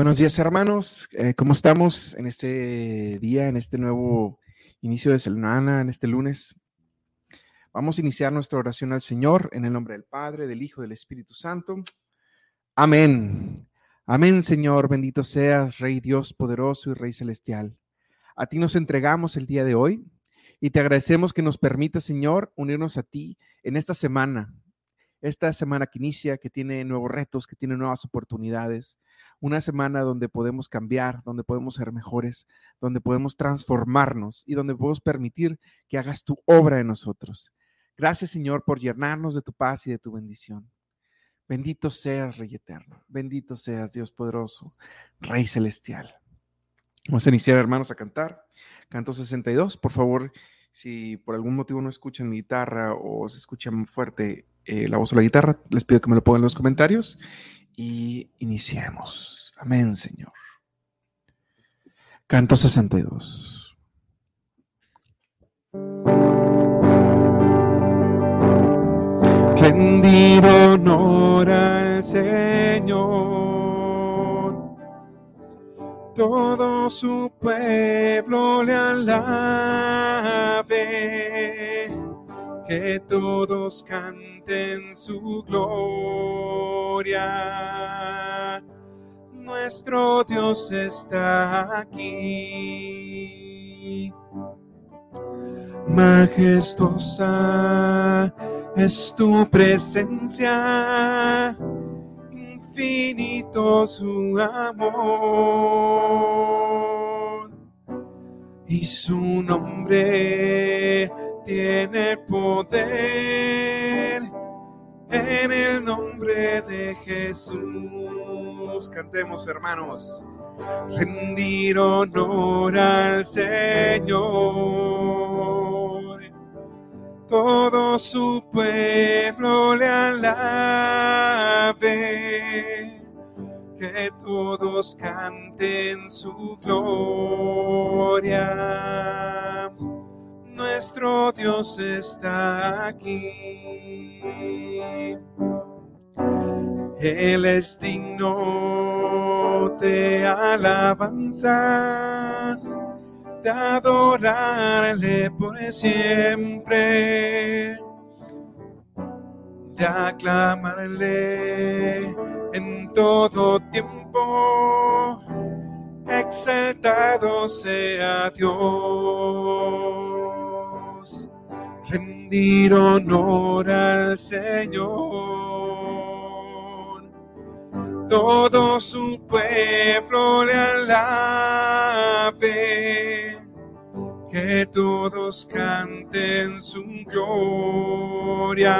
Buenos días hermanos, eh, ¿cómo estamos en este día, en este nuevo inicio de semana, en este lunes? Vamos a iniciar nuestra oración al Señor en el nombre del Padre, del Hijo, del Espíritu Santo. Amén. Amén, Señor, bendito seas, Rey Dios poderoso y Rey celestial. A ti nos entregamos el día de hoy y te agradecemos que nos permita, Señor, unirnos a ti en esta semana, esta semana que inicia, que tiene nuevos retos, que tiene nuevas oportunidades, una semana donde podemos cambiar, donde podemos ser mejores, donde podemos transformarnos y donde podemos permitir que hagas tu obra en nosotros. Gracias Señor por llenarnos de tu paz y de tu bendición. Bendito seas, Rey Eterno. Bendito seas, Dios poderoso, Rey Celestial. Vamos a iniciar, hermanos, a cantar. Canto 62. Por favor, si por algún motivo no escuchan mi guitarra o se escucha fuerte eh, la voz o la guitarra, les pido que me lo pongan en los comentarios y iniciemos. Amén, Señor. Canto 62. Rendir honor al Señor. Todo su pueblo le alabe. Que todos canten su gloria. Nuestro Dios está aquí. Majestuosa es tu presencia, infinito su amor. Y su nombre tiene poder en el nombre de Jesús. Cantemos, hermanos. Rendir honor al Señor. Todo su pueblo le alabe. Que todos canten su gloria nuestro Dios está aquí. Él es digno de alabanzas, de adorarle por siempre, de aclamarle en todo tiempo. Exaltado sea Dios rendir honor al Señor. Todo su pueblo le alabe, que todos canten su gloria.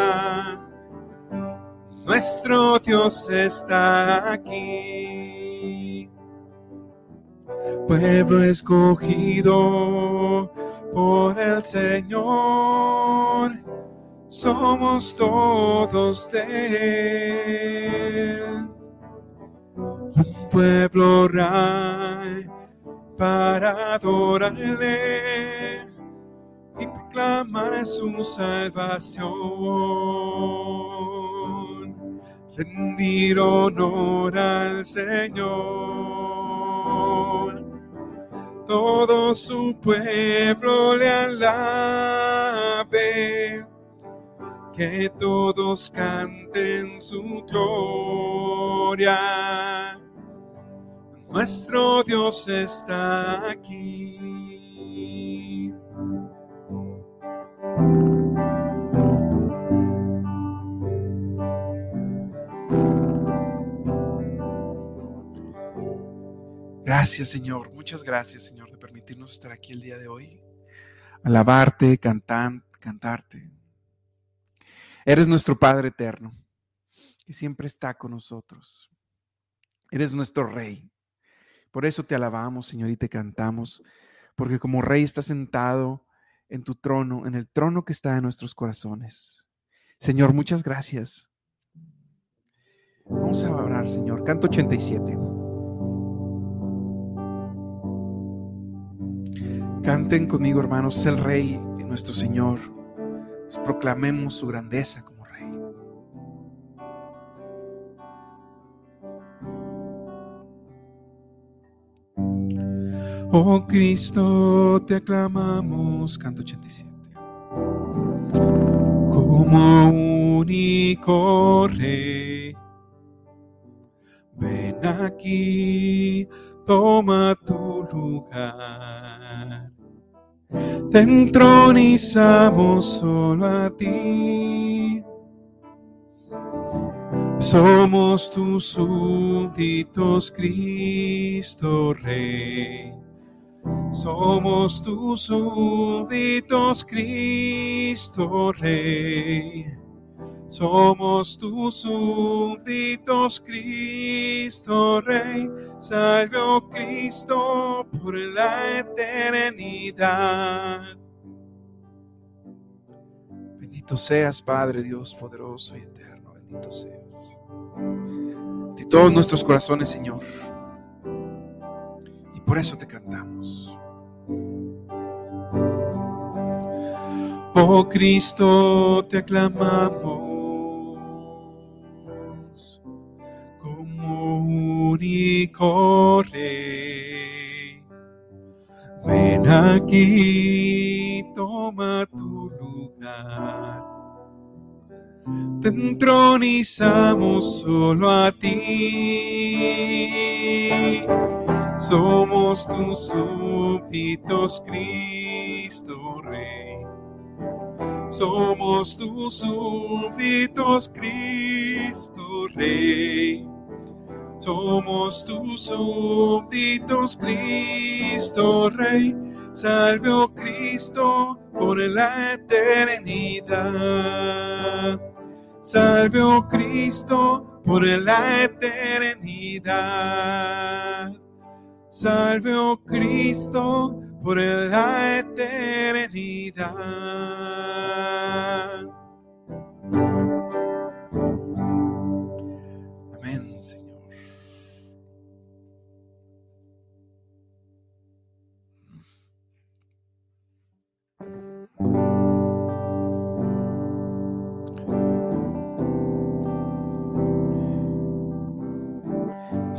Nuestro Dios está aquí. Pueblo escogido por el Señor, somos todos de Él. Un pueblo rey para adorarle y proclamar su salvación. Rendir honor al Señor todo su pueblo le alabe, que todos canten su gloria. Nuestro Dios está aquí. Gracias, Señor. Muchas gracias, Señor, de permitirnos estar aquí el día de hoy. Alabarte, cantar, cantarte. Eres nuestro Padre eterno, que siempre está con nosotros. Eres nuestro Rey. Por eso te alabamos, Señor, y te cantamos, porque como Rey estás sentado en tu trono, en el trono que está en nuestros corazones. Señor, muchas gracias. Vamos a orar, Señor. Canto 87. Canten conmigo, hermanos, es el Rey y nuestro Señor. proclamemos su grandeza como Rey. Oh Cristo, te aclamamos, canto 87. Como único rey, ven aquí, toma tu lugar. Te entronizamos solo a ti. Somos tus súbditos, Cristo Rey. Somos tus súbditos, Cristo Rey. Somos tus súbditos, Cristo Rey. Salve, oh Cristo, por la eternidad. Bendito seas, Padre Dios poderoso y eterno. Bendito seas. De todos nuestros corazones, Señor por eso te cantamos. Oh Cristo, te aclamamos rey. Ven aquí, toma tu lugar. Te entronizamos solo a ti somos tus súbditos, Cristo Rey. Somos tus súbditos, Cristo Rey. Somos tus súbditos, Cristo Rey. Salve, oh Cristo, por la eternidad. Salve, oh Cristo, por la eternidad. Salve, oh Cristo, por la eternidad.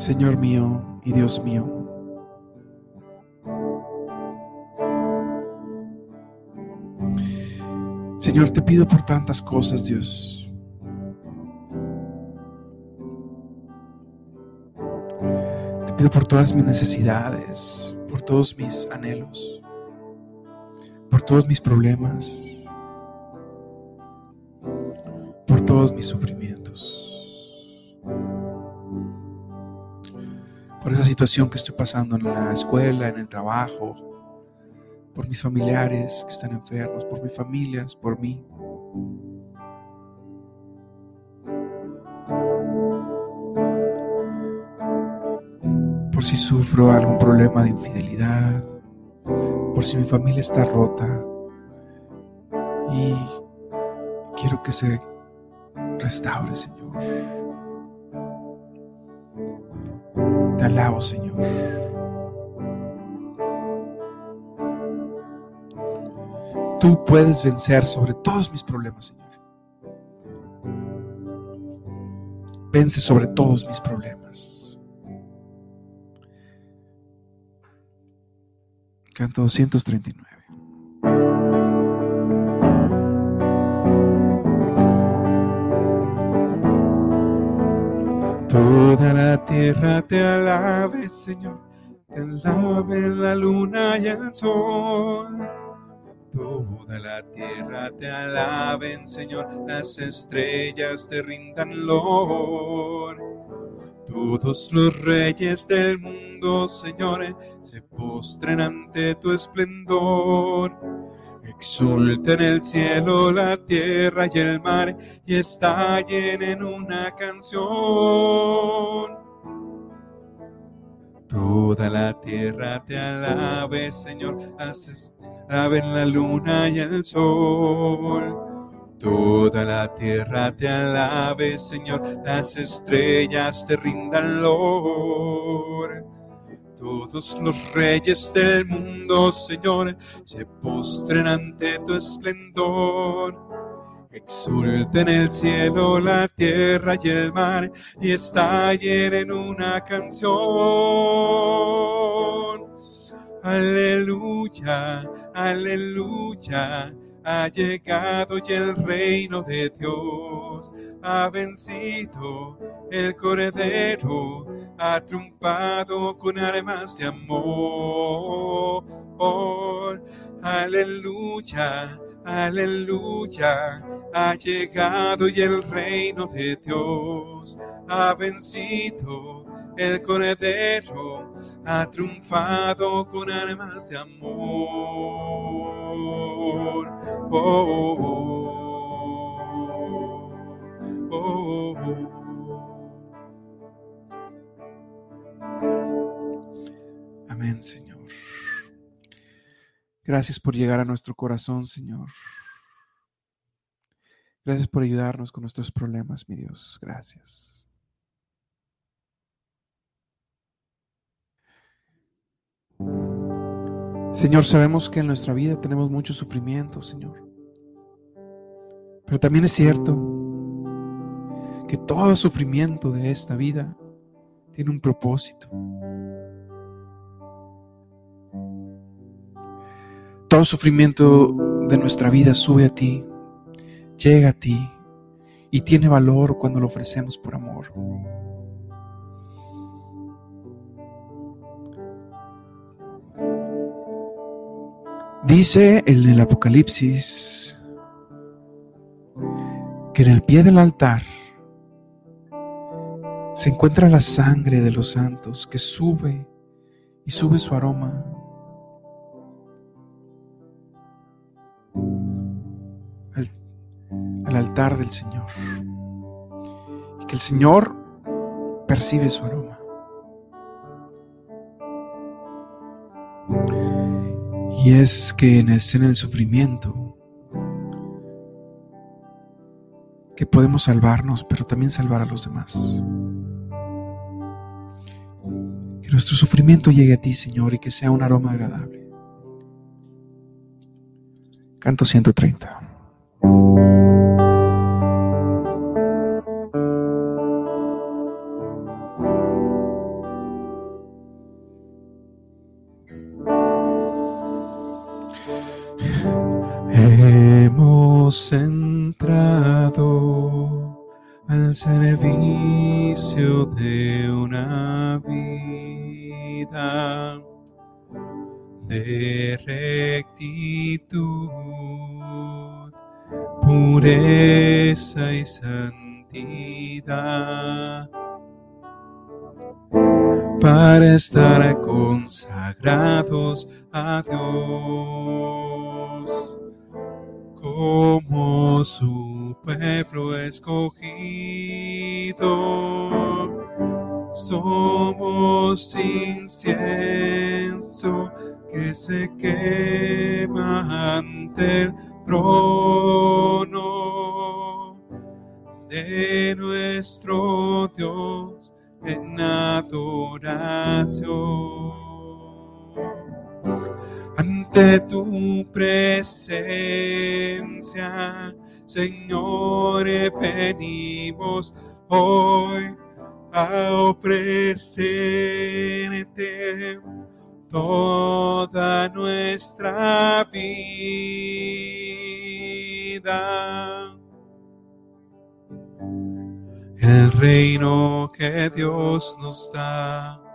Señor mío y Dios mío, Señor, te pido por tantas cosas, Dios. Te pido por todas mis necesidades, por todos mis anhelos, por todos mis problemas, por todos mis sufrimientos, por esa situación que estoy pasando en la escuela, en el trabajo, por mis familiares que están enfermos, por mis familias, por mí. Por si sufro algún problema de infidelidad, por si mi familia está rota y quiero que se restaure, Señor. Te alabo, Señor. Tú puedes vencer sobre todos mis problemas, Señor. Vence sobre todos mis problemas. Canto 239. Toda la tierra te alabe, Señor, te alabe la luna y el sol Toda la tierra te alaben, Señor, las estrellas te rindan lor. Todos los reyes del mundo, Señor, se postren ante tu esplendor. Exulten el cielo, la tierra y el mar, y estallen en una canción. Toda la tierra te alabe, Señor, alaben la luna y el sol. Toda la tierra te alabe, Señor, las estrellas te rindan lor. Todos los reyes del mundo, Señor, se postren ante tu esplendor. Exulten el cielo, la tierra y el mar, y estallen en una canción aleluya, aleluya. Ha llegado ya el reino de Dios, ha vencido el cordero, ha triunfado con armas de amor. Aleluya, aleluya, ha llegado ya el reino de Dios, ha vencido el cordero, ha triunfado con armas de amor. Oh, oh, oh, Amén, Señor. Gracias por llegar a nuestro corazón, Señor. Gracias por ayudarnos con nuestros problemas, mi Dios. Gracias. Señor, sabemos que en nuestra vida tenemos mucho sufrimiento, Señor. Pero también es cierto que todo sufrimiento de esta vida tiene un propósito. Todo sufrimiento de nuestra vida sube a ti, llega a ti y tiene valor cuando lo ofrecemos por amor. Dice en el Apocalipsis que en el pie del altar se encuentra la sangre de los santos que sube y sube su aroma al, al, altar del Señor. Y que el Señor percibe su aroma. Y es que en la escena del sufrimiento, que podemos salvarnos, pero también salvar a los demás. Que nuestro sufrimiento llegue a ti, Señor, y que sea un aroma agradable. Canto 130. Hemos entrado al servicio de una vida de rectitud, pureza y santidad. Para estar consagrados a Dios como su pueblo escogido. Somos incienso que se quema ante el trono de nuestro Dios en adoración ante tu presencia, Señor, venimos hoy a ofrecerte toda nuestra vida. El reino que Dios nos da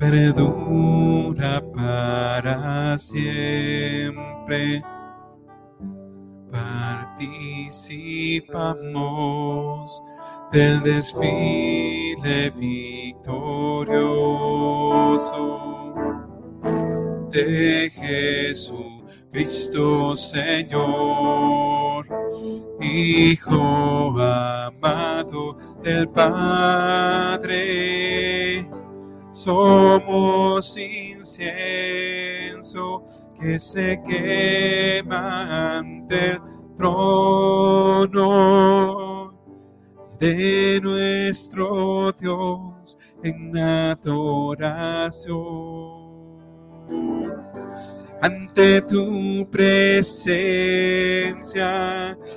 perdura para siempre. Participamos del desfile victorioso de Jesucristo Señor, Hijo amado del Padre somos incienso que se quema ante el trono de nuestro Dios en adoración. Ante tu presencia,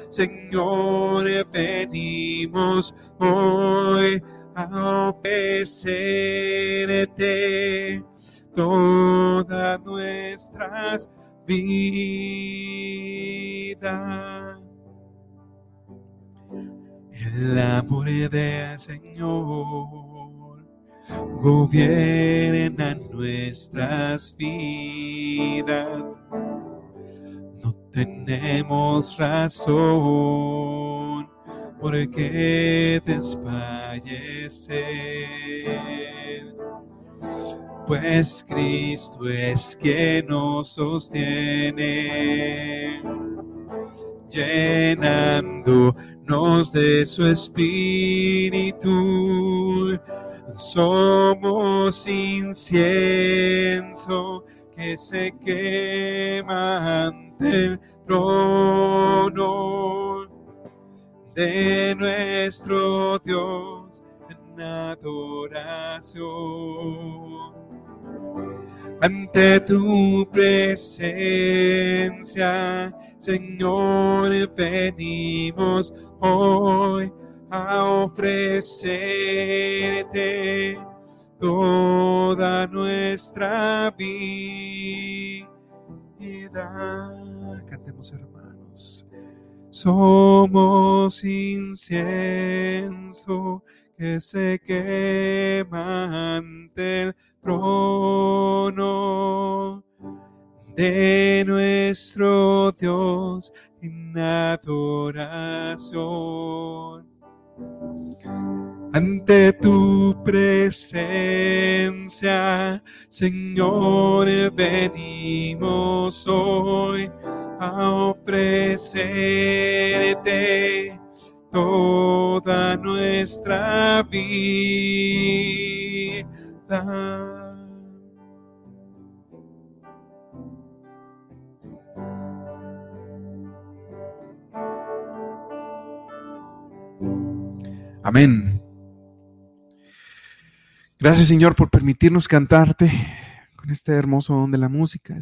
Señor, venimos hoy a ofrecerte todas nuestras vidas. El amor del Señor gobierna nuestras vidas. No tenemos razón por qué desfallecer pues Cristo es quien nos sostiene, llenándonos de su espíritu. Somos incienso que se quema ante el trono de nuestro Dios en adoración ante tu presencia, Señor, venimos hoy a ofrecerte toda nuestra vida. Cantemos, hermanos. Somos incienso que se quema ante el trono de nuestro Dios en adoración. Ante tu presencia, Señor, venimos hoy a toda nuestra vida. Amén. Gracias Señor por permitirnos cantarte con este hermoso don de la música,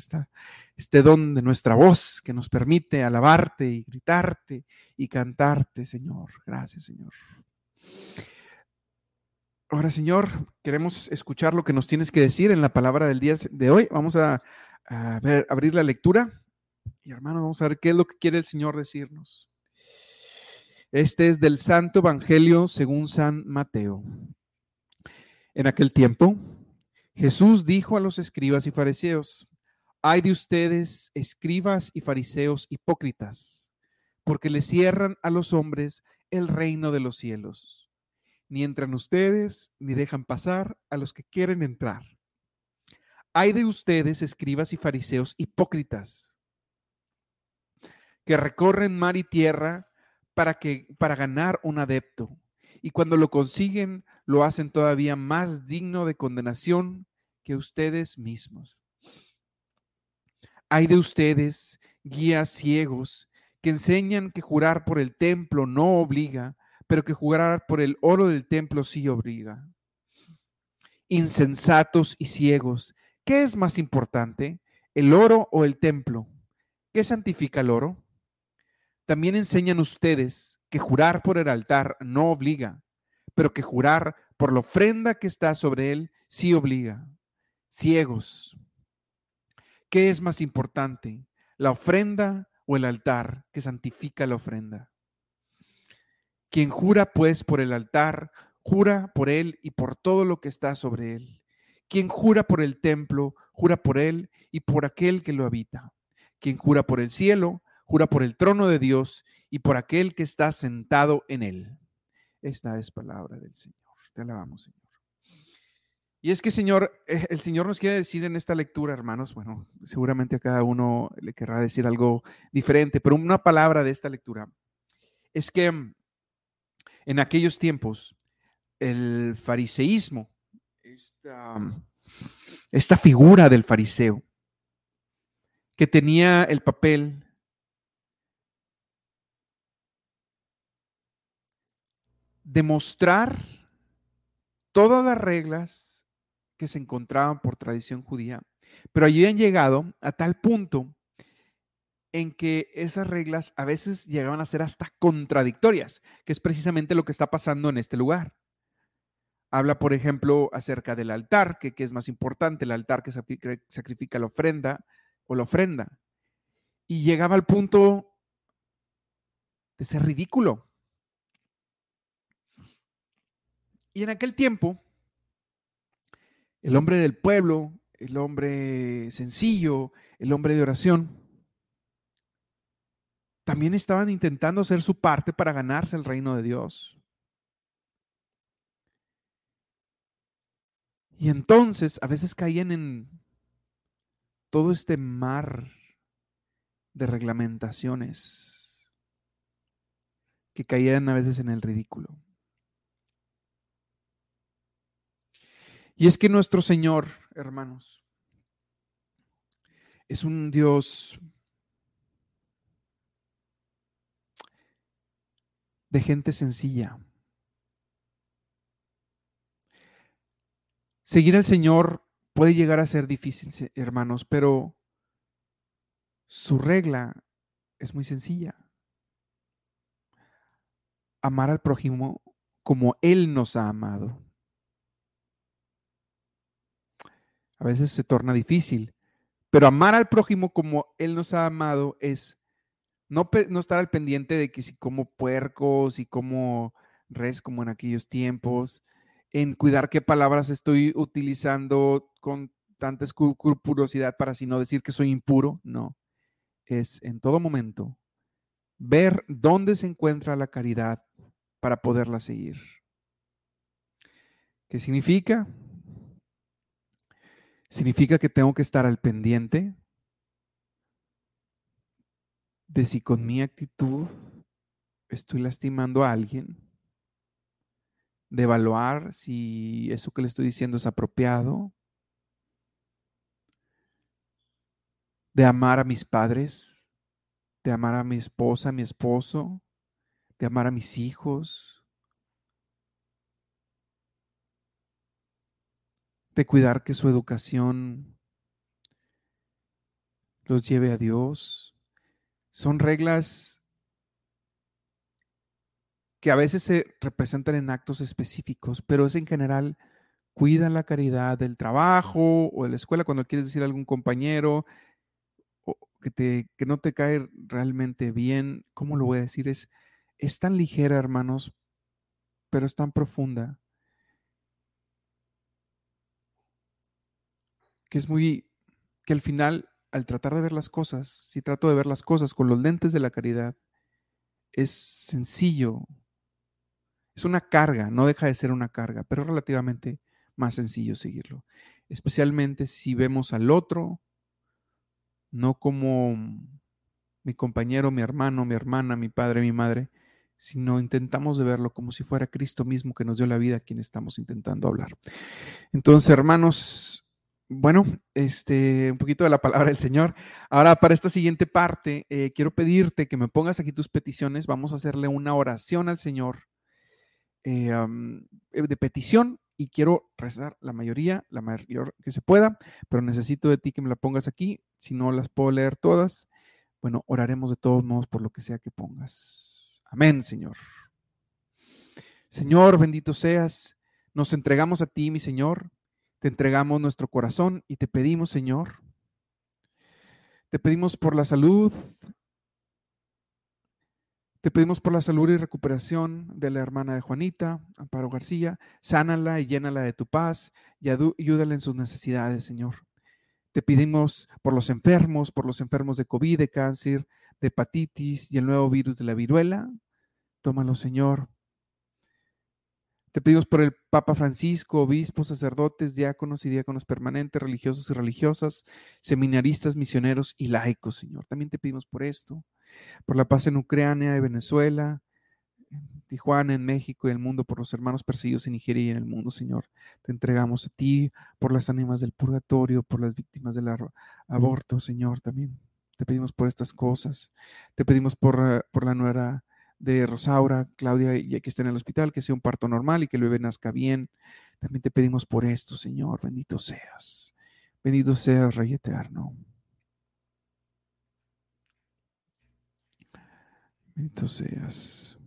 este don de nuestra voz que nos permite alabarte y gritarte y cantarte, Señor. Gracias, Señor. Ahora, Señor, queremos escuchar lo que nos tienes que decir en la palabra del día de hoy. Vamos a, ver, abrir la lectura. Y hermano, vamos a ver qué es lo que quiere el Señor decirnos. Este es del Santo Evangelio según San Mateo. En aquel tiempo, Jesús dijo a los escribas y fariseos, hay de ustedes, escribas y fariseos hipócritas, porque le cierran a los hombres el reino de los cielos. Ni entran ustedes, ni dejan pasar a los que quieren entrar. Hay de ustedes, escribas y fariseos hipócritas, que recorren mar y tierra para, para ganar un adepto y cuando lo consiguen lo hacen todavía más digno de condenación que ustedes mismos. Hay de ustedes, guías ciegos, que enseñan que jurar por el templo no obliga, pero que jurar por el oro del templo sí obliga. Insensatos y ciegos, ¿qué es más importante, el oro o el templo? ¿Qué santifica el oro? También enseñan ustedes que jurar por el altar no obliga, pero que jurar por la ofrenda que está sobre él sí obliga. Ciegos. ¿Qué es más importante, la ofrenda o el altar que santifica la ofrenda? Quien jura pues por el altar, jura por él y por todo lo que está sobre él. Quien jura por el templo, jura por él y por aquel que lo habita. Quien jura por el cielo, jura por el trono de Dios y por aquel que está sentado en él. Esta es palabra del Señor. Te alabamos, Señor. Y es que, Señor, eh, el Señor nos quiere decir en esta lectura, hermanos, bueno, seguramente a cada uno le querrá decir algo diferente, pero una palabra de esta lectura. Es que mm, en aquellos tiempos el fariseísmo, esta, mm, esta figura del fariseo, que tenía el papel demostrar todas las reglas que se encontraban por tradición judía, pero allí han llegado a tal punto en que esas reglas a veces llegaban a ser hasta contradictorias, que es precisamente lo que está pasando en este lugar. Habla, por ejemplo, acerca del altar, que, es más importante, el altar que sacrifica la ofrenda o la ofrenda. Y llegaba al punto de ser ridículo. Y en aquel tiempo, el hombre del pueblo, el hombre sencillo, el hombre de oración, también estaban intentando hacer su parte para ganarse el reino de Dios. Y entonces a veces caían en todo este mar de reglamentaciones que caían a veces en el ridículo. Y es que nuestro Señor, hermanos, es un Dios de gente sencilla. Seguir al Señor puede llegar a ser difícil, hermanos, pero su regla es muy sencilla. Amar al prójimo como Él nos ha amado. A veces se torna difícil, pero amar al prójimo como Él nos ha amado es no, no estar al pendiente de que si como puercos y como res como en aquellos tiempos, en cuidar qué palabras estoy utilizando con tanta escrupulosidad para así no decir que soy impuro, no. Es en todo momento ver dónde se encuentra la caridad para poderla seguir. ¿Qué significa? Significa que tengo que estar al pendiente de si con mi actitud estoy lastimando a alguien de evaluar si eso que le estoy diciendo es apropiado, de amar a mis padres, de amar a mi esposa, a mi esposo, de amar a mis hijos, de cuidar que su educación los lleve a Dios. Son reglas que a veces se representan en actos específicos, pero es en general, cuidan la caridad del trabajo o de la escuela cuando quieres decir a algún compañero que, te, que no te cae realmente bien, ¿cómo lo voy a decir? Es, es tan ligera, hermanos, pero es tan profunda que es muy, que al final, al tratar de ver las cosas, si trato de ver las cosas con los lentes de la caridad, es sencillo es una carga, no deja de ser una carga, pero relativamente más sencillo seguirlo. Especialmente si vemos al otro, no como mi compañero, mi hermano, mi hermana, mi padre, mi madre, sino intentamos de verlo como si fuera Cristo mismo que nos dio la vida a quien estamos intentando hablar. Entonces, hermanos, bueno, este, un poquito de la palabra del Señor. Ahora, para esta siguiente parte, eh, quiero pedirte que me pongas aquí tus peticiones. Vamos a hacerle una oración al Señor eh, eh, de petición y quiero rezar la mayoría, la mayor que se pueda, pero necesito de ti que me la pongas aquí. Si no las puedo leer todas, bueno, oraremos de todos modos por lo que sea que pongas. Amén, Señor. Señor, bendito seas. Nos entregamos a ti, mi Señor. Te entregamos nuestro corazón y te pedimos, Señor. Te pedimos por la salud te pedimos por la salud y recuperación de la hermana de Juanita, Amparo García. Sánala y llénala de tu paz y ayúdala en sus necesidades, Señor. Te pedimos por los enfermos, por los enfermos de COVID, de cáncer, de hepatitis y el nuevo virus de la viruela. Tómalo, Señor. Te pedimos por el Papa Francisco, obispos, sacerdotes, diáconos y diáconos permanentes, religiosos y religiosas, seminaristas, misioneros y laicos, Señor. También te pedimos por esto por la paz en Ucrania y Venezuela, en Tijuana, en México y el mundo, por los hermanos perseguidos en Nigeria y en el mundo, Señor. Te entregamos a ti por las ánimas del purgatorio, por las víctimas del aborto, Señor, también. Te pedimos por estas cosas. Te pedimos por, eh, por la nuera de Rosaura, Claudia, ya que está en el hospital, que sea un parto normal y que el bebé nazca bien. También te pedimos por esto, Señor. Bendito seas. Bendito seas, Rey eterno. Bendito seas.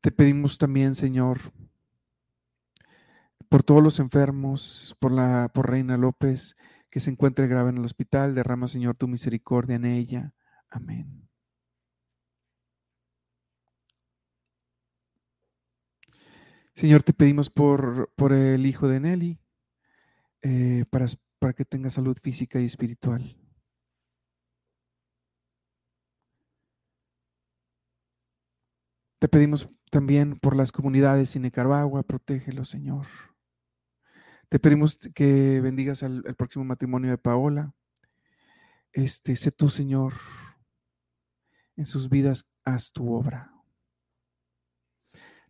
Te pedimos también, Señor, por todos los enfermos, por la por Reina López, que se encuentre grave en el hospital, derrama, Señor, tu misericordia en ella. Amén. Señor, te pedimos por, por el hijo de Nelly, eh, para, para que tenga salud física y espiritual. Te pedimos también por las comunidades en Nicaragua, protégelo, Señor. Te pedimos que bendigas al, próximo matrimonio de Paola. Este, sé tú, Señor, en sus vidas, haz tu obra.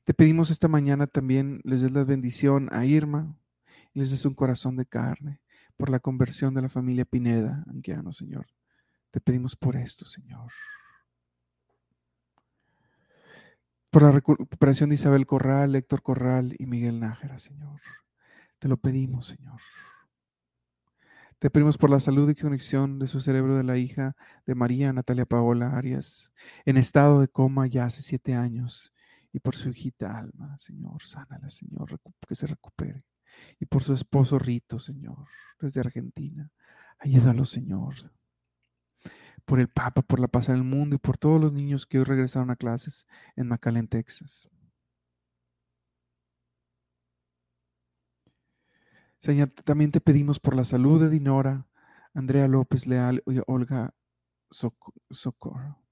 Te pedimos esta mañana también, les des la bendición a Irma y les des un corazón de carne por la conversión de la familia Pineda, Anquiano, Señor. Te pedimos por esto, Señor. Por la recuperación de Isabel Corral, Héctor Corral y Miguel Nájera, Señor. Te lo pedimos, Señor. Te pedimos por la salud y conexión de su cerebro de la hija de María Natalia Paola Arias, en estado de coma ya hace siete años, y por su hijita Alma, Señor, sánala, Señor, que se recupere. Y por su esposo Rito, Señor, desde Argentina, ayúdalo, Señor. Por el Papa, por la paz en el mundo y por todos los niños que hoy regresaron a clases en McAllen, Texas. Señor, también te pedimos por la salud de Dinora, Andrea López Leal y Olga Socorro.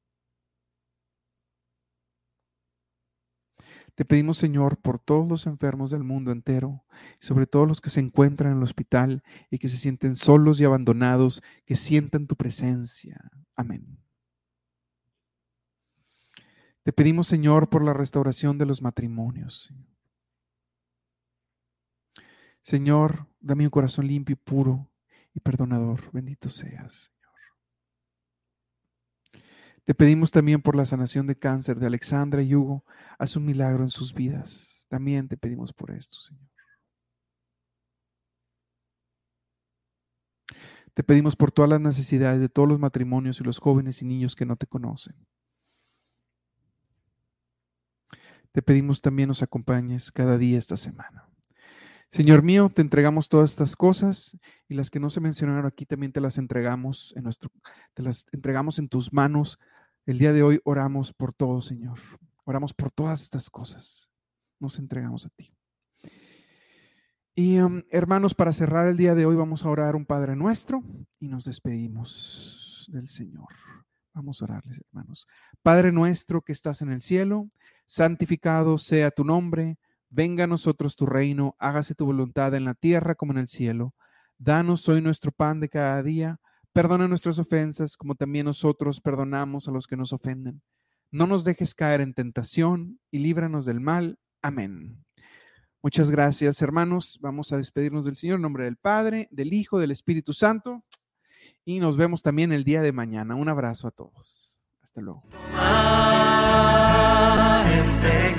Te pedimos, Señor, por todos los enfermos del mundo entero, sobre todo los que se encuentran en el hospital y que se sienten solos y abandonados, que sientan tu presencia. Amén. Te pedimos, Señor, por la restauración de los matrimonios. Señor, dame un corazón limpio y puro y perdonador. Bendito seas. Te pedimos también por la sanación de cáncer de Alexandra y Hugo. Haz un milagro en sus vidas. También te pedimos por esto, Señor. Te pedimos por todas las necesidades de todos los matrimonios y los jóvenes y niños que no te conocen. Te pedimos también nos acompañes cada día esta semana. Señor mío, te entregamos todas estas cosas y las que no se mencionaron aquí también te las entregamos en nuestro, te las entregamos en tus manos. El día de hoy oramos por todo, Señor. Oramos por todas estas cosas. Nos entregamos a ti. Y um, hermanos, para cerrar el día de hoy vamos a orar un Padre nuestro y nos despedimos del Señor. Vamos a orarles, hermanos. Padre nuestro que estás en el cielo, santificado sea tu nombre Venga a nosotros tu reino, hágase tu voluntad en la tierra como en el cielo. Danos hoy nuestro pan de cada día. Perdona nuestras ofensas como también nosotros perdonamos a los que nos ofenden. No nos dejes caer en tentación y líbranos del mal. Amén. Muchas gracias, hermanos. Vamos a despedirnos del Señor en nombre del Padre, del Hijo, del Espíritu Santo. Y nos vemos también el día de mañana. Un abrazo a todos. Hasta luego. Este